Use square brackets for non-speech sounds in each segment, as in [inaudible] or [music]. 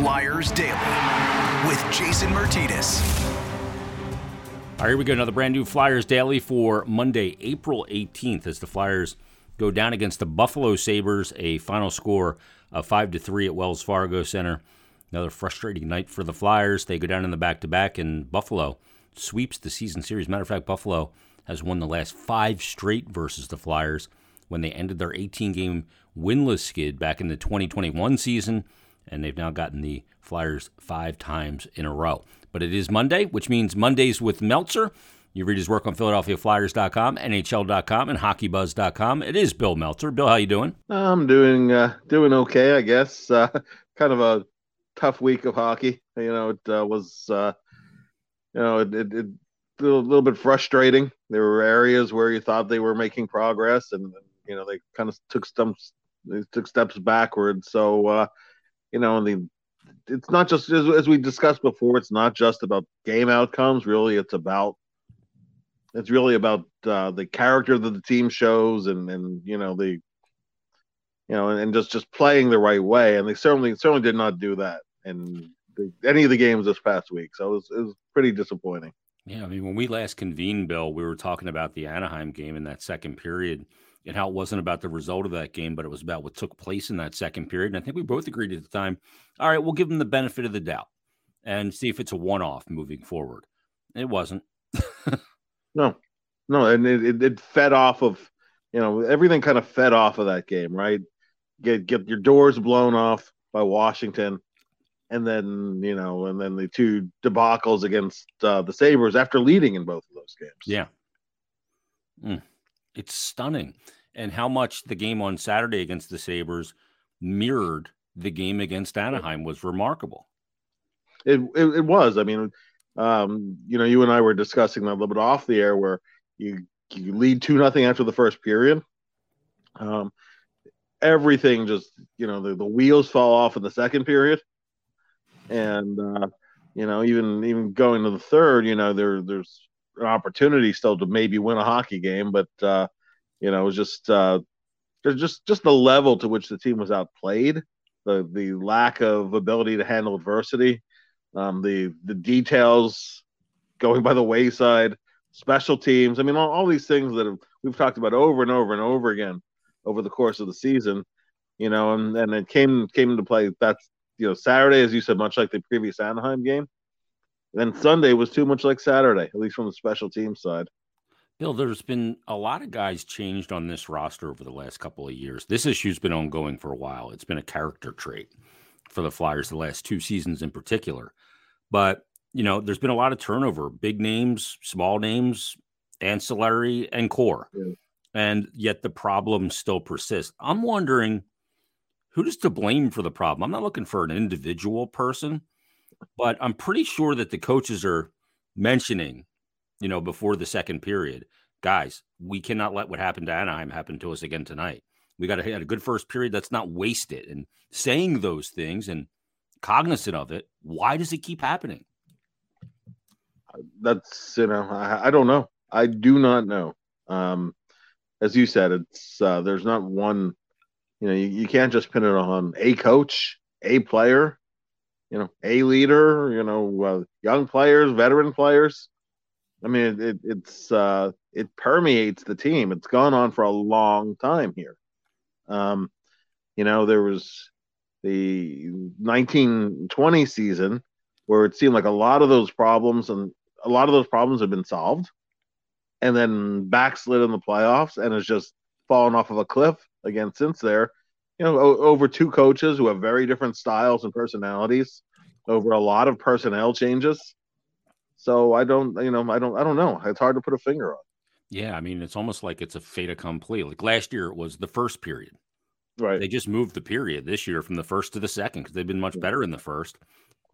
Flyers Daily with Jason Martinez. All right, here we go. Another brand new Flyers Daily for Monday, April 18th, as the Flyers go down against the Buffalo Sabres. A final score of 5 to 3 at Wells Fargo Center. Another frustrating night for the Flyers. They go down in the back to back, and Buffalo sweeps the season series. Matter of fact, Buffalo has won the last five straight versus the Flyers when they ended their 18 game winless skid back in the 2021 season, and they've now gotten the Flyers five times in a row. But it is Monday, which means Mondays with Meltzer. You read his work on PhiladelphiaFlyers.com, NHL.com, and HockeyBuzz.com. It is Bill Meltzer. Bill, how you doing? I'm doing uh, doing okay, I guess. Uh, [laughs] kind of a tough week of hockey. You know, it uh, was uh, you know it, it, it a little, bit frustrating. There were areas where you thought they were making progress, and you know they kind of took steps they took steps backwards. So uh, you know, and the it's not just as, as we discussed before. It's not just about game outcomes. Really, it's about it's really about uh, the character that the team shows, and and you know the you know and, and just just playing the right way. And they certainly certainly did not do that in the, any of the games this past week. So it was, it was pretty disappointing. Yeah, I mean, when we last convened, Bill, we were talking about the Anaheim game in that second period and how it wasn't about the result of that game, but it was about what took place in that second period. And I think we both agreed at the time, all right, we'll give them the benefit of the doubt and see if it's a one off moving forward. It wasn't. [laughs] no, no, and it, it, it, fed off of, you know, everything kind of fed off of that game, right? Get get your doors blown off by Washington, and then you know, and then the two debacles against uh, the Sabres after leading in both of those games. Yeah, mm. It's stunning, and how much the game on Saturday against the Sabres mirrored the game against Anaheim was remarkable. It it, it was. I mean, um, you know, you and I were discussing that a little bit off the air where you you lead two nothing after the first period. Um, everything just you know the, the wheels fall off in the second period, and uh, you know even even going to the third, you know there there's an opportunity still to maybe win a hockey game, but uh, you know it was just uh, just just the level to which the team was outplayed, the the lack of ability to handle adversity, um, the the details going by the wayside special teams. I mean, all, all these things that have, we've talked about over and over and over again over the course of the season, you know, and, and it came came into play. That's you know Saturday, as you said, much like the previous Anaheim game. Then Sunday was too much like Saturday, at least from the special team side. Bill, there's been a lot of guys changed on this roster over the last couple of years. This issue's been ongoing for a while. It's been a character trait for the Flyers the last two seasons in particular. But you know, there's been a lot of turnover, big names, small names, ancillary, and core. Yeah. And yet the problem still persists. I'm wondering who is to blame for the problem. I'm not looking for an individual person, but I'm pretty sure that the coaches are mentioning, you know, before the second period, guys, we cannot let what happened to Anaheim happen to us again tonight. We got to have a good first period. Let's not waste it. And saying those things and cognizant of it, why does it keep happening? that's you know I, I don't know. I do not know. Um, as you said, it's uh, there's not one. You know, you, you can't just pin it on a coach, a player, you know, a leader. You know, uh, young players, veteran players. I mean, it, it's uh, it permeates the team. It's gone on for a long time here. Um, you know, there was the 1920 season where it seemed like a lot of those problems and a lot of those problems have been solved, and then backslid in the playoffs and has just fallen off of a cliff again since there. You know, o- over two coaches who have very different styles and personalities, over a lot of personnel changes. So I don't, you know, I don't, I don't know. It's hard to put a finger on. Yeah, I mean, it's almost like it's a fait accompli. Like last year, it was the first period. Right. They just moved the period this year from the first to the second because they've been much better in the first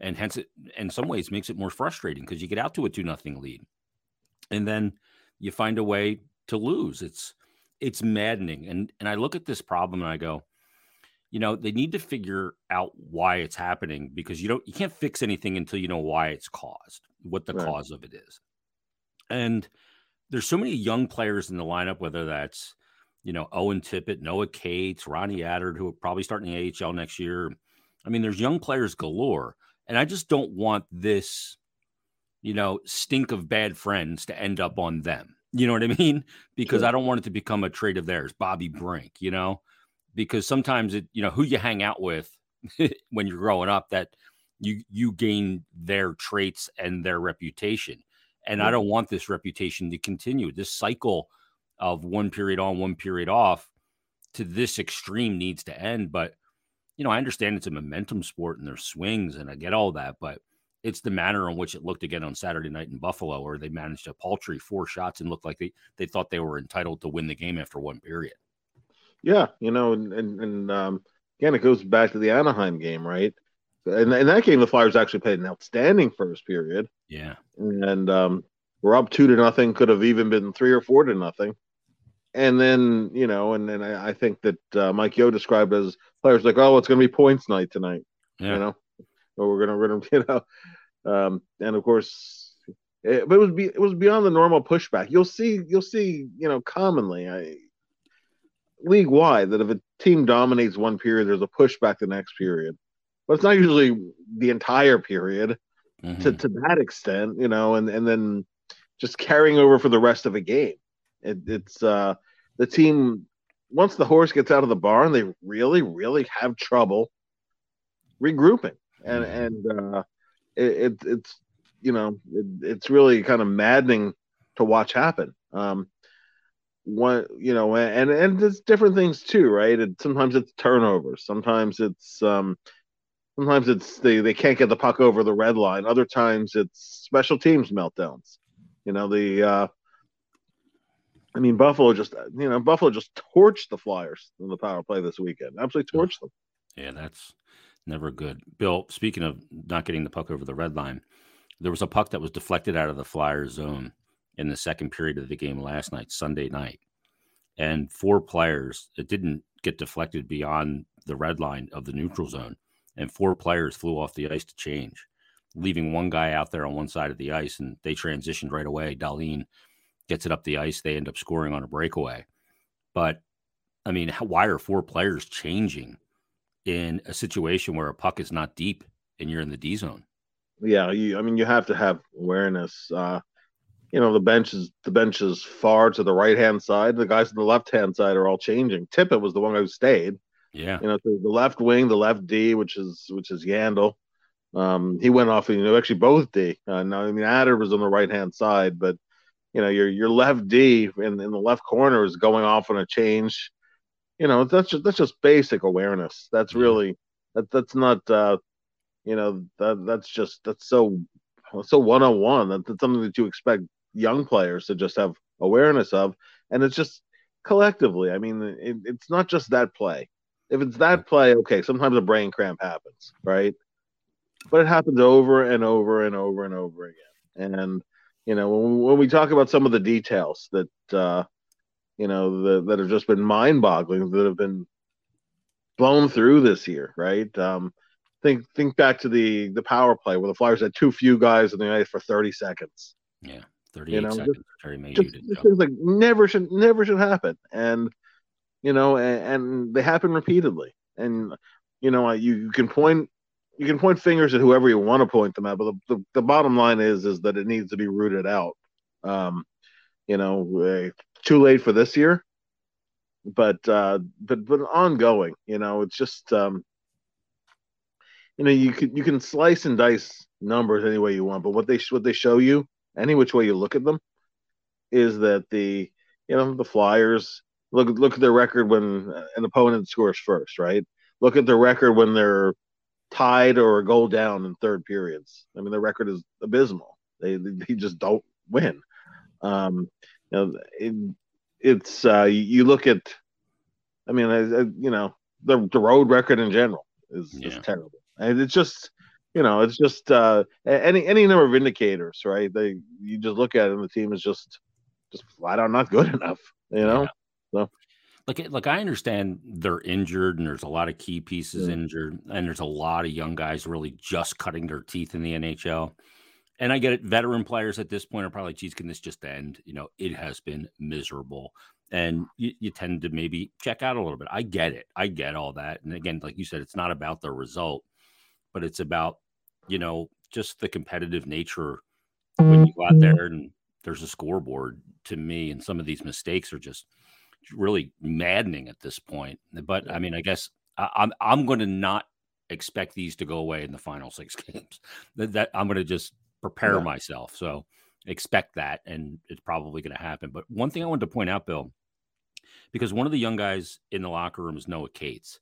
and hence it in some ways makes it more frustrating because you get out to a two nothing lead and then you find a way to lose it's it's maddening and and i look at this problem and i go you know they need to figure out why it's happening because you don't you can't fix anything until you know why it's caused what the right. cause of it is and there's so many young players in the lineup whether that's you know owen tippett noah cates ronnie attard who will probably start in the ahl next year I mean, there's young players galore, and I just don't want this, you know, stink of bad friends to end up on them. You know what I mean? [laughs] Because sure. I don't want it to become a trait of theirs, Bobby Brink, you know, because sometimes it, you know, who you hang out with [laughs] when you're growing up that you you gain their traits and their reputation. And yeah. I don't want this reputation to continue. This cycle of one period on, one period off to this extreme needs to end. But you know, I understand it's a momentum sport and there's swings, and I get all that, but it's the manner in which it looked again on Saturday night in Buffalo, where they managed a paltry four shots and looked like they, they thought they were entitled to win the game after one period. Yeah, you know, and and, and um, again, it goes back to the Anaheim game, right? And in that game, the Flyers actually played an outstanding first period. Yeah, and um, we're up two to nothing. Could have even been three or four to nothing and then you know, and then I, I think that uh, Mike Yeo described as players like, oh, it's going to be points night tonight. Yeah. You know, or we're going to, we're going to, you know, um, and of course, it, but it was be, it was beyond the normal pushback. You'll see, you'll see, you know, commonly, I, league wide, that if a team dominates one period, there's a pushback the next period, but it's not usually the entire period mm-hmm. to to that extent, you know, and and then just carrying over for the rest of a game. It, it's uh, the team once the horse gets out of the barn, they really, really have trouble regrouping, and mm-hmm. and uh, it, it, it's you know it, it's really kind of maddening to watch happen. Um, one you know and and it's different things too right it, sometimes it's turnovers sometimes it's um sometimes it's they, they can't get the puck over the red line other times it's special teams meltdowns you know the uh I mean, Buffalo just you know Buffalo just torched the Flyers in the power play this weekend. Absolutely torched them. Yeah, that's never good. Bill, speaking of not getting the puck over the red line, there was a puck that was deflected out of the Flyers zone in the second period of the game last night, Sunday night, and four players. It didn't get deflected beyond the red line of the neutral zone, and four players flew off the ice to change, leaving one guy out there on one side of the ice, and they transitioned right away. Dahlin gets it up the ice. They end up scoring on a breakaway. But I mean, why are four players changing in a situation where a puck is not deep and you're in the D zone? Yeah, you, I mean, you have to have awareness. Uh, you know, the bench is the bench is far to the right hand side. The guys on the left hand side are all changing. Tippett was the one who stayed. Yeah, you know, the left wing, the left D, which is which is Yandle. Um, he went off, you know, actually both D. Uh, now, I mean, Attard was on the right hand side, but you know your your left D in, in the left corner is going off on a change. You know that's just that's just basic awareness. That's really that that's not uh, you know that that's just that's so so one on one. That's something that you expect young players to just have awareness of, and it's just collectively. I mean, it, it's not just that play. If it's that play, okay, sometimes a brain cramp happens, right? But it happens over and over and over and over again, and you know when, when we talk about some of the details that uh, you know the, that have just been mind-boggling that have been blown through this year, right? Um, think think back to the the power play where the Flyers had too few guys in the ice for 30 seconds. Yeah, 38 you know, seconds. Just, just, just things like never should never should happen, and you know, and, and they happen repeatedly. And you know, you, you can point you can point fingers at whoever you want to point them at, but the, the, the bottom line is is that it needs to be rooted out. Um, you know, uh, too late for this year, but uh, but but ongoing. You know, it's just um, you know you can you can slice and dice numbers any way you want, but what they what they show you, any which way you look at them, is that the you know the Flyers look look at their record when an opponent scores first, right? Look at their record when they're tied or a goal down in third periods. I mean, the record is abysmal. They they just don't win. Um, you know, it, it's uh, you look at. I mean, I, I, you know, the the road record in general is, yeah. is terrible, and it's just you know, it's just uh, any any number of indicators, right? They you just look at it, and the team is just just flat out not good [laughs] enough. You know, yeah. so like like I understand they're injured and there's a lot of key pieces yeah. injured and there's a lot of young guys really just cutting their teeth in the NHL. And I get it. Veteran players at this point are probably, geez, can this just end? You know, it has been miserable. And you, you tend to maybe check out a little bit. I get it. I get all that. And again, like you said, it's not about the result. but it's about, you know, just the competitive nature when you go out Mm-hmm. there and there's a scoreboard to me, and some of these mistakes are just really maddening at this point. But I mean, I guess I, I'm I'm going to not expect these to go away in the final six [laughs] games. That, that I'm going to just prepare Yeah. myself. So expect that, and it's probably going to happen. But one thing I wanted to point out, Bill, because one of the young guys in the locker room is Noah Cates.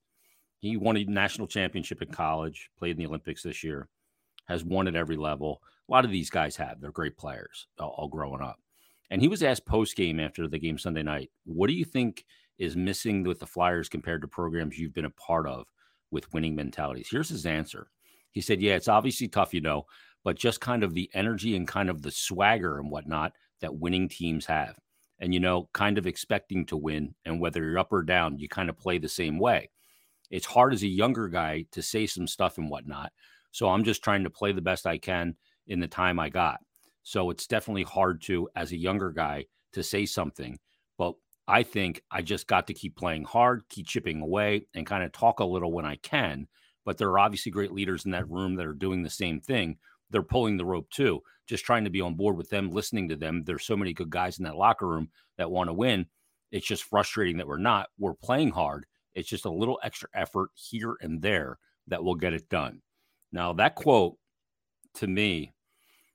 He won a national championship in college, played in the Olympics this year, has won at every level. A lot of these guys have. They're great players, all, all growing up. And he was asked post game after the game Sunday night, what do you think is missing with the Flyers compared to programs you've been a part of with winning mentalities? Here's his answer. He said, Yeah, it's obviously tough, you know, but just kind of the energy and kind of the swagger and whatnot that winning teams have. And, you know, kind of expecting to win. And whether you're up or down, you kind of play the same way. It's hard as a younger guy to say some stuff and whatnot. So I'm just trying to play the best I can in the time I got. So it's definitely hard to, as a younger guy, to say something. But I think I just got to keep playing hard, keep chipping away, and kind of talk a little when I can. But there are obviously great leaders in that room that are doing the same thing. They're pulling the rope too, just trying to be on board with them, listening to them. There's so many good guys in that locker room that want to win. It's just frustrating that we're not. We're playing hard. It's just a little extra effort here and there that will get it done. Now, that quote to me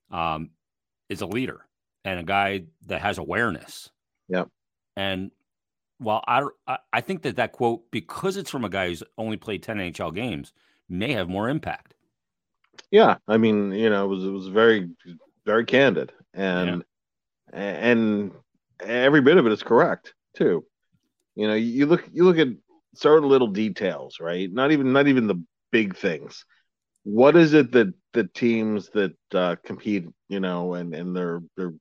um, is a leader and a guy that has awareness. Yep. And while I, I think that that quote, because it's from a guy who's only played 10 NHL games, may have more impact. Yeah, I mean, you know, it was it was very very candid, and and every bit of it is correct too. You know, you look you look at certain little details, right? Not even not even the big things. What is it that the teams that uh, compete, you know, and and they're they're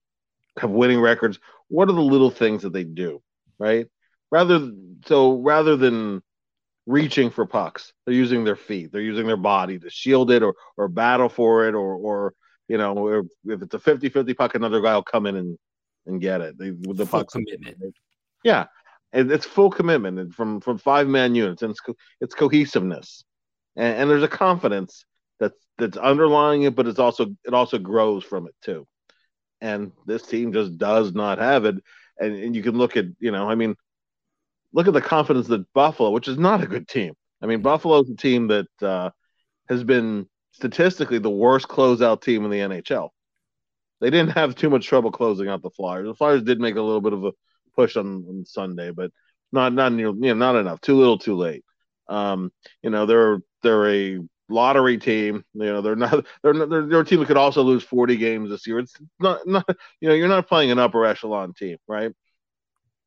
have winning records? What are the little things that they do, right? Rather so rather than reaching for pucks. They're using their feet. They're using their body to shield it or or battle for it or or you know if, if it's a 50-50 puck, another guy will come in and and get it. They, with the Full pucks commitment. Yeah, and it's full commitment and from from five man units and it's, co- it's cohesiveness and, and there's a confidence that's that's underlying it, but it's also it also grows from it too. And this team just does not have it. And, and you can look at you know I mean look at the confidence that Buffalo, which is not a good team. I mean, Buffalo's a team that uh, has been statistically the worst closeout team in the NHL. They didn't have too much trouble closing out the Flyers. The Flyers did make a little bit of a push on, on Sunday, but not not near, you know not enough. Too little, too late. Um, you know they're they're a lottery team. You know they're not [laughs] they're not, they're, they're a team that could also lose forty games this year. It's not not you know you're not playing an upper echelon team, right?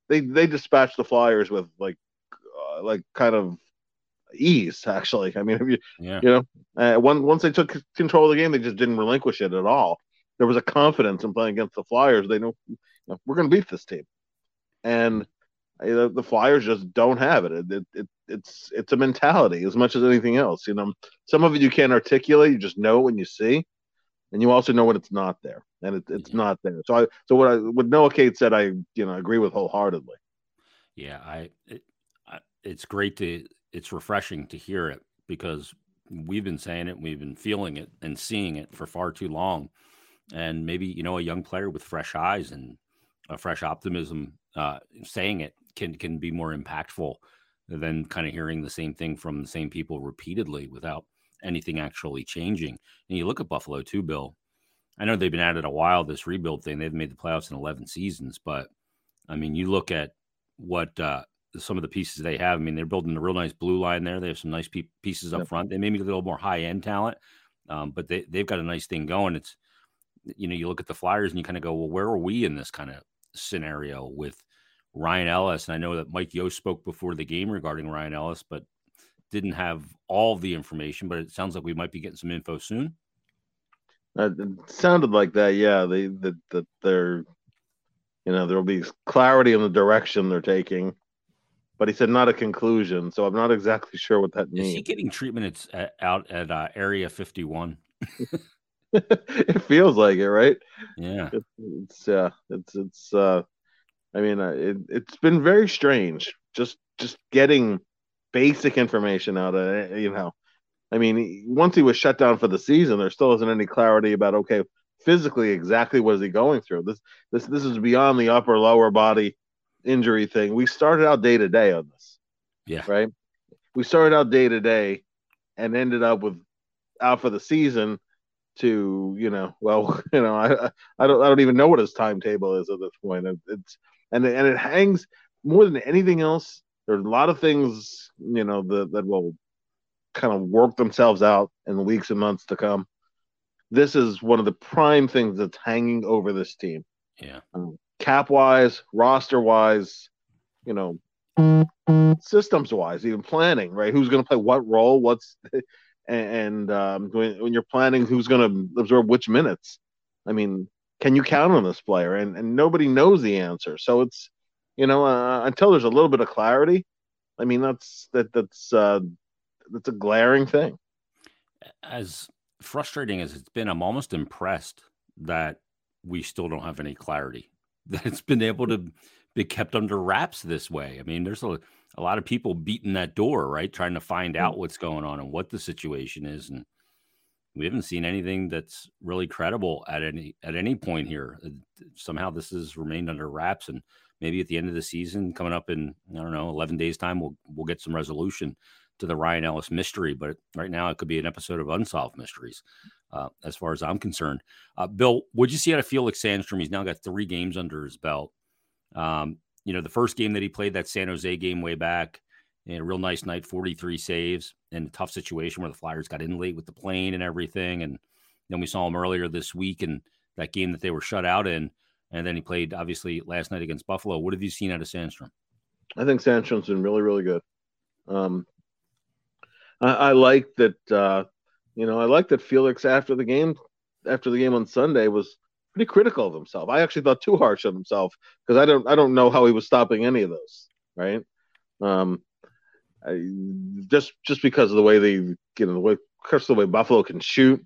They they dispatched the Flyers with like uh, like kind of ease actually. I mean, if you Yeah. you know uh, one, once they took control of the game, they just didn't relinquish it at all. There was a confidence in playing against the Flyers. They know, you know we're going to beat this team, and the, the Flyers just don't have it. It, it, it. It's it's a mentality as much as anything else. You know, some of it you can't articulate. You just know when you see, and you also know when it's not there, and it, it's Yeah. not there. So I so what I what Noah Cates said, I you know agree with wholeheartedly. Yeah, I, it, I it's great to it's refreshing to hear it because we've been saying it, we've been feeling it and seeing it for far too long. And maybe you know a young player with fresh eyes and a fresh optimism uh, saying it can can be more impactful than kind of hearing the same thing from the same people repeatedly without anything actually changing. And you look at Buffalo too, Bill. I know they've been at it a while. This rebuild thing, they've made the playoffs in eleven seasons, but I mean, you look at what uh, some of the pieces they have. I mean, they're building a real nice blue line there. They have some nice pe- pieces up Yep. front. They may be a little more high end talent, um, but they they've got a nice thing going. It's you know, you look at the Flyers and you kind of go, well, where are we in this kind of scenario with Ryan Ellis? And I know that Mike Yeo spoke before the game regarding Ryan Ellis, but didn't have all the information. But it sounds like we might be getting some info soon. Uh, it sounded like that, yeah. They that that they're, you know, there'll be clarity in the direction they're taking, but he said not a conclusion. So I'm not exactly sure what that Is he means. getting treatment it's at, out at uh, Area 51? [laughs] it feels like it, right? Yeah. It's it's uh, it's it's uh, I mean, uh, it it's been very strange. Just just getting basic information out of it, you know. I mean, once he was shut down for the season, there still isn't any clarity about okay, physically exactly what is he going through. This this this is beyond the upper lower body injury thing. We started out day to day on this. Yeah. Right. We started out day to day and ended up with out for the season to you know well [laughs] you know I I don't I don't even know what his timetable is at this point. It's and and it hangs more than anything else. There's a lot of things you know that that will kind of work themselves out in the weeks and months to come. This is one of the prime things that's hanging over this team. Yeah. Um, cap wise, roster wise, you know, systems wise, even planning, right? Who's going to play what role? What's [laughs] and, um, when, when, you're planning who's going to absorb which minutes. I mean, can you count on this player? And and nobody knows the answer. So it's you know uh, until there's a little bit of clarity. I mean, that's that that's uh, that's a glaring thing. As frustrating as it's been, I'm almost impressed that we still don't have any clarity. [laughs] That it's been able to be kept under wraps this way. I mean, there's a, a lot of people beating that door, right? Trying to find out what's going on and what the situation is. And we haven't seen anything that's really credible at any at any point here. Uh, somehow this has remained under wraps. And maybe at the end of the season, coming up in, I don't know, 11 days time, we'll we'll get some resolution to the Ryan Ellis mystery, but right now it could be an episode of Unsolved Mysteries, uh, as far as I'm concerned. Uh, Bill, would you see out of Felix Sandstrom? He's now got three games under his belt. Um, you know, the first game that he played, that San Jose game way back, a real nice night, 43 saves in a tough situation where the Flyers got in late with the plane and everything. And then we saw him earlier this week in that game that they were shut out in. And then he played obviously last night against Buffalo. What have you seen out of Sandstrom? I think Sandstrom's been really, really good. Um, I, I like that. Uh, you know, I like that Felix after the game, after the game on Sunday, was pretty critical of himself. I actually thought too harsh of himself because I don't, I don't know how he was stopping any of those. Right. Um, I, just just because of the way they, you know, the way, of the way Buffalo can shoot,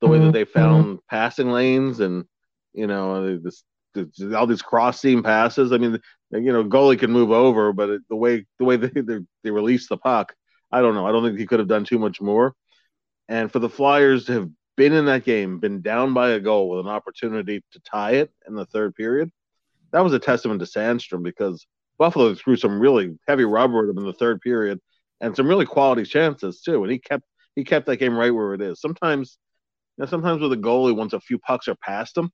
the way that mm-hmm. they found mm-hmm. passing lanes, and you know, this, this, all these cross seam passes. I mean, you know, goalie can move over, but it, the way the way [laughs] they, they they release the puck, I don't know. I don't think he could have done too much more. And for the Flyers to have been in that game, been down by a goal with an opportunity to tie it in the third period, that was a testament to Sandstrom because Buffalo threw some really heavy rubber at him in the third period and some really quality chances too. And he kept he kept that game right where it is. Sometimes, you know, sometimes with a goalie, once a few pucks are past him,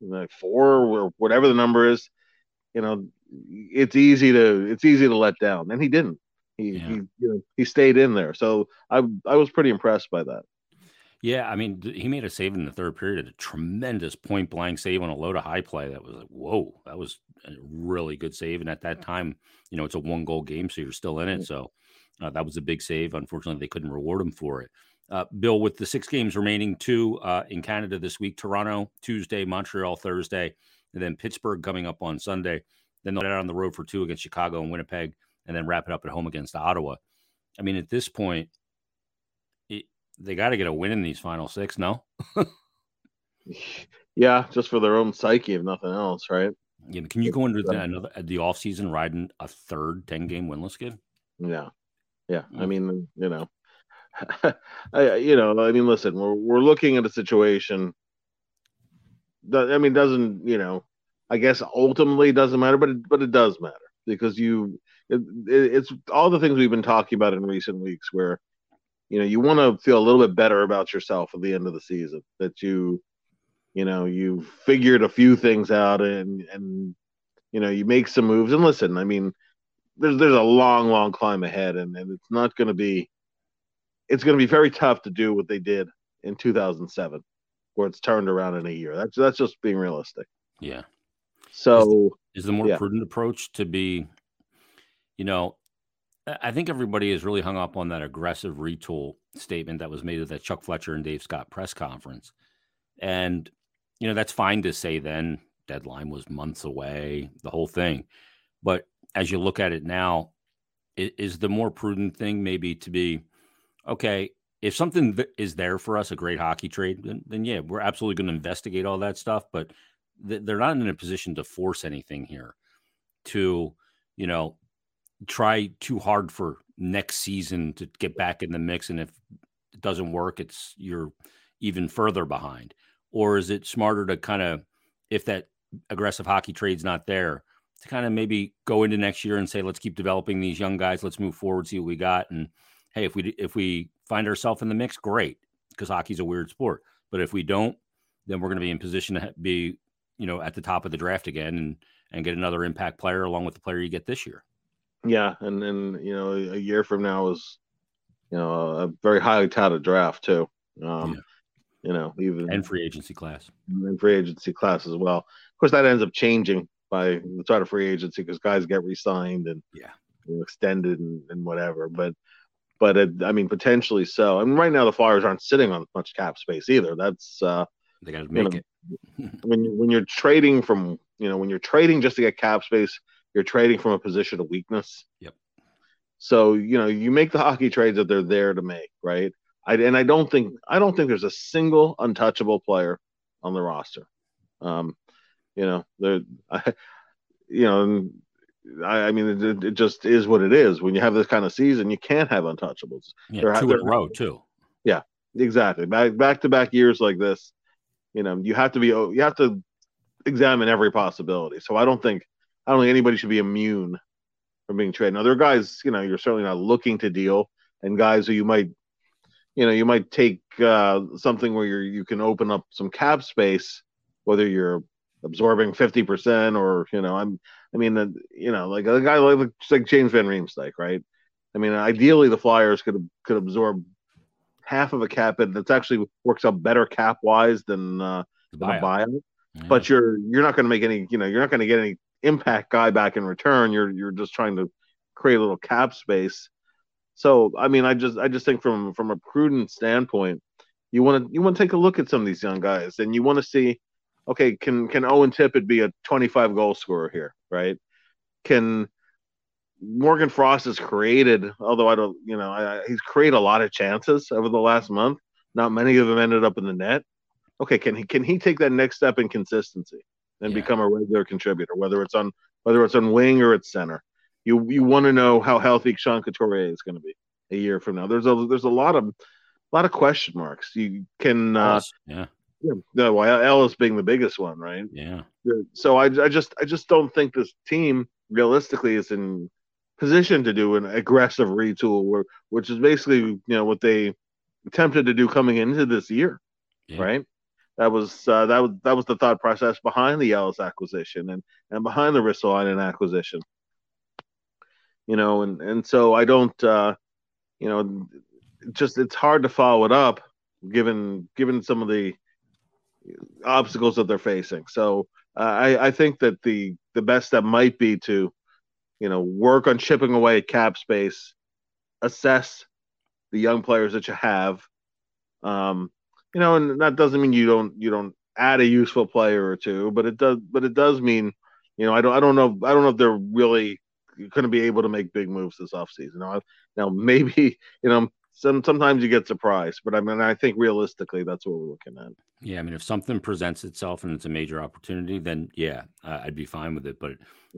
like four or whatever the number is, you know, it's easy to it's easy to let down. And he didn't. He, yeah. he you know he stayed in there. So I I was pretty impressed by that. Yeah, I mean, he made a save in the third period, a tremendous point blank save on a low to high play. That was like, whoa, that was a really good save. And at that time, you know, it's a one goal game, so you're still in it. So uh, that was a big save. Unfortunately, they couldn't reward him for it. Uh, Bill, with the six games remaining, two uh, in Canada this week Toronto Tuesday, Montreal Thursday, and then Pittsburgh coming up on Sunday. Then they'll get out on the road for two against Chicago and Winnipeg and then wrap it up at home against Ottawa. I mean, at this point, they got to get a win in these final six. No. [laughs] yeah, just for their own psyche, if nothing else, right? Yeah, can you go into the, another the off season riding a third ten game winless skid? Yeah, yeah. I mm. mean, you know, [laughs] I, you know, I mean, listen, we're we're looking at a situation that I mean doesn't you know, I guess ultimately doesn't matter, but it, but it does matter because you it, it's all the things we've been talking about in recent weeks where you know you want to feel a little bit better about yourself at the end of the season that you you know you figured a few things out and and you know you make some moves. And listen i mean there's there's a long long climb ahead and, and it's not going to be it's going to be very tough to do what they did in 2007 where it's turned around in a year. That's that's just being realistic. Yeah. So is, is the more yeah. prudent approach to be you know, I think everybody is really hung up on that aggressive retool statement that was made at that Chuck Fletcher and Dave Scott press conference. And, you know, that's fine to say then, deadline was months away, the whole thing. But as you look at it now, is the more prudent thing maybe to be, okay, if something is there for us, a great hockey trade, then, then yeah, we're absolutely going to investigate all that stuff. But they're not in a position to force anything here to, you know, try too hard for next season to get back in the mix. And if it doesn't work, it's you're even further behind? Or is it smarter to kind of, if that aggressive hockey trade's not there, to kind of maybe go into next year and say, let's keep developing these young guys, let's move forward, see what we got, and hey, if we if we find ourselves in the mix, great, because hockey's a weird sport. But if we don't, then we're going to be in position to be, you know, at the top of the draft again and and get another impact player along with the player you get this year. Yeah, and then you know, a year from now is, you know, a very highly touted draft too. Um, yeah. You know, even and free agency class, and free agency class as well. Of course, that ends up changing by the start of free agency because guys get re-signed and yeah, you know, extended and, and whatever. But but it, I mean, potentially so. I mean, right now the Flyers aren't sitting on much cap space either. That's uh, they got to make know, it. [laughs] when when you're trading from you know when you're trading just to get cap space, you're trading from a position of weakness. Yep. So you know you make the hockey trades that they're there to make, right? I, and I don't think I don't think there's a single untouchable player on the roster. Um, you know, the [laughs] I, you know, I, I mean, it, it, just is what it is. When you have this kind of season, you can't have untouchables. Yeah, they're, two they're, in a row too. Yeah, exactly. Back back to back years like this, you know, you have to be you have to examine every possibility. So I don't think I don't think anybody should be immune from being traded. Now there are guys, you know, you're certainly not looking to deal, and guys who you might, you know, you might take uh, something where you you can open up some cap space, whether you're absorbing fifty percent or you know, I'm, I mean, the, you know, like a guy like like James Van Riemsdyk, right? I mean, ideally the Flyers could could absorb half of a cap and that's actually works out better cap wise than, uh, buyout. Yeah. But you're you're not going to make any, you know, you're not going to get any impact guy back in return. You're you're just trying to create a little cap space. So I mean, I just I just think from from a prudent standpoint, you want to you want to take a look at some of these young guys, and you want to see, okay, can can Owen Tippett be a 25 goal scorer here, right? Can Morgan Frost has created, although I don't, you know, I, he's created a lot of chances over the last month. Not many of them ended up in the net. Okay, can he can he take that next step in consistency? And yeah. become a regular contributor, whether it's on whether it's on wing or it's center. You you want to know how healthy Sean Couturier is going to be a year from now. There's a there's a lot of a lot of question marks. You can uh, yeah. Yeah, no, well, Ellis being the biggest one, right? Yeah. So I, I just, I just don't think this team realistically is in position to do an aggressive retool, which is basically, you know, what they attempted to do coming into this year, yeah. right? That was uh, that was that was the thought process behind the Ellis acquisition and and behind the Ristolainen acquisition. You know, and and so I don't, uh, you know, just it's hard to follow it up given given some of the obstacles that they're facing. So uh, I I think that the the best step might be to, you know, work on chipping away at cap space, assess the young players that you have. Um, you know, and that doesn't mean you don't you don't add a useful player or two, but it does but it does mean, you know, I don't I don't know I don't know if they're really going to be able to make big moves this offseason. Now, now maybe you know some sometimes you get surprised, but I mean I think realistically that's what we're looking at. Yeah, I mean if something presents itself and it's a major opportunity, then yeah, I'd be fine with it. But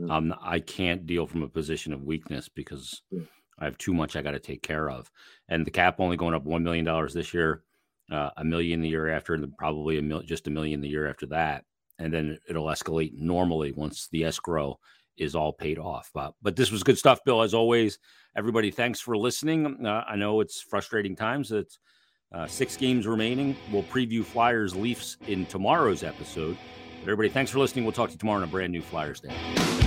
um, I can't deal from a position of weakness because yeah. I have too much I got to take care of, and the cap only going up one million dollars this year uh, a million the year after, and probably a mil- just a million the year after that, and then it'll escalate normally once the escrow is all paid off. But but this was good stuff, Bill. As always, everybody, thanks for listening. Uh, I know it's frustrating times. It's uh, six games remaining. We'll preview Flyers Leafs in tomorrow's episode. But everybody, thanks for listening. We'll talk to you tomorrow on a brand new Flyers Day.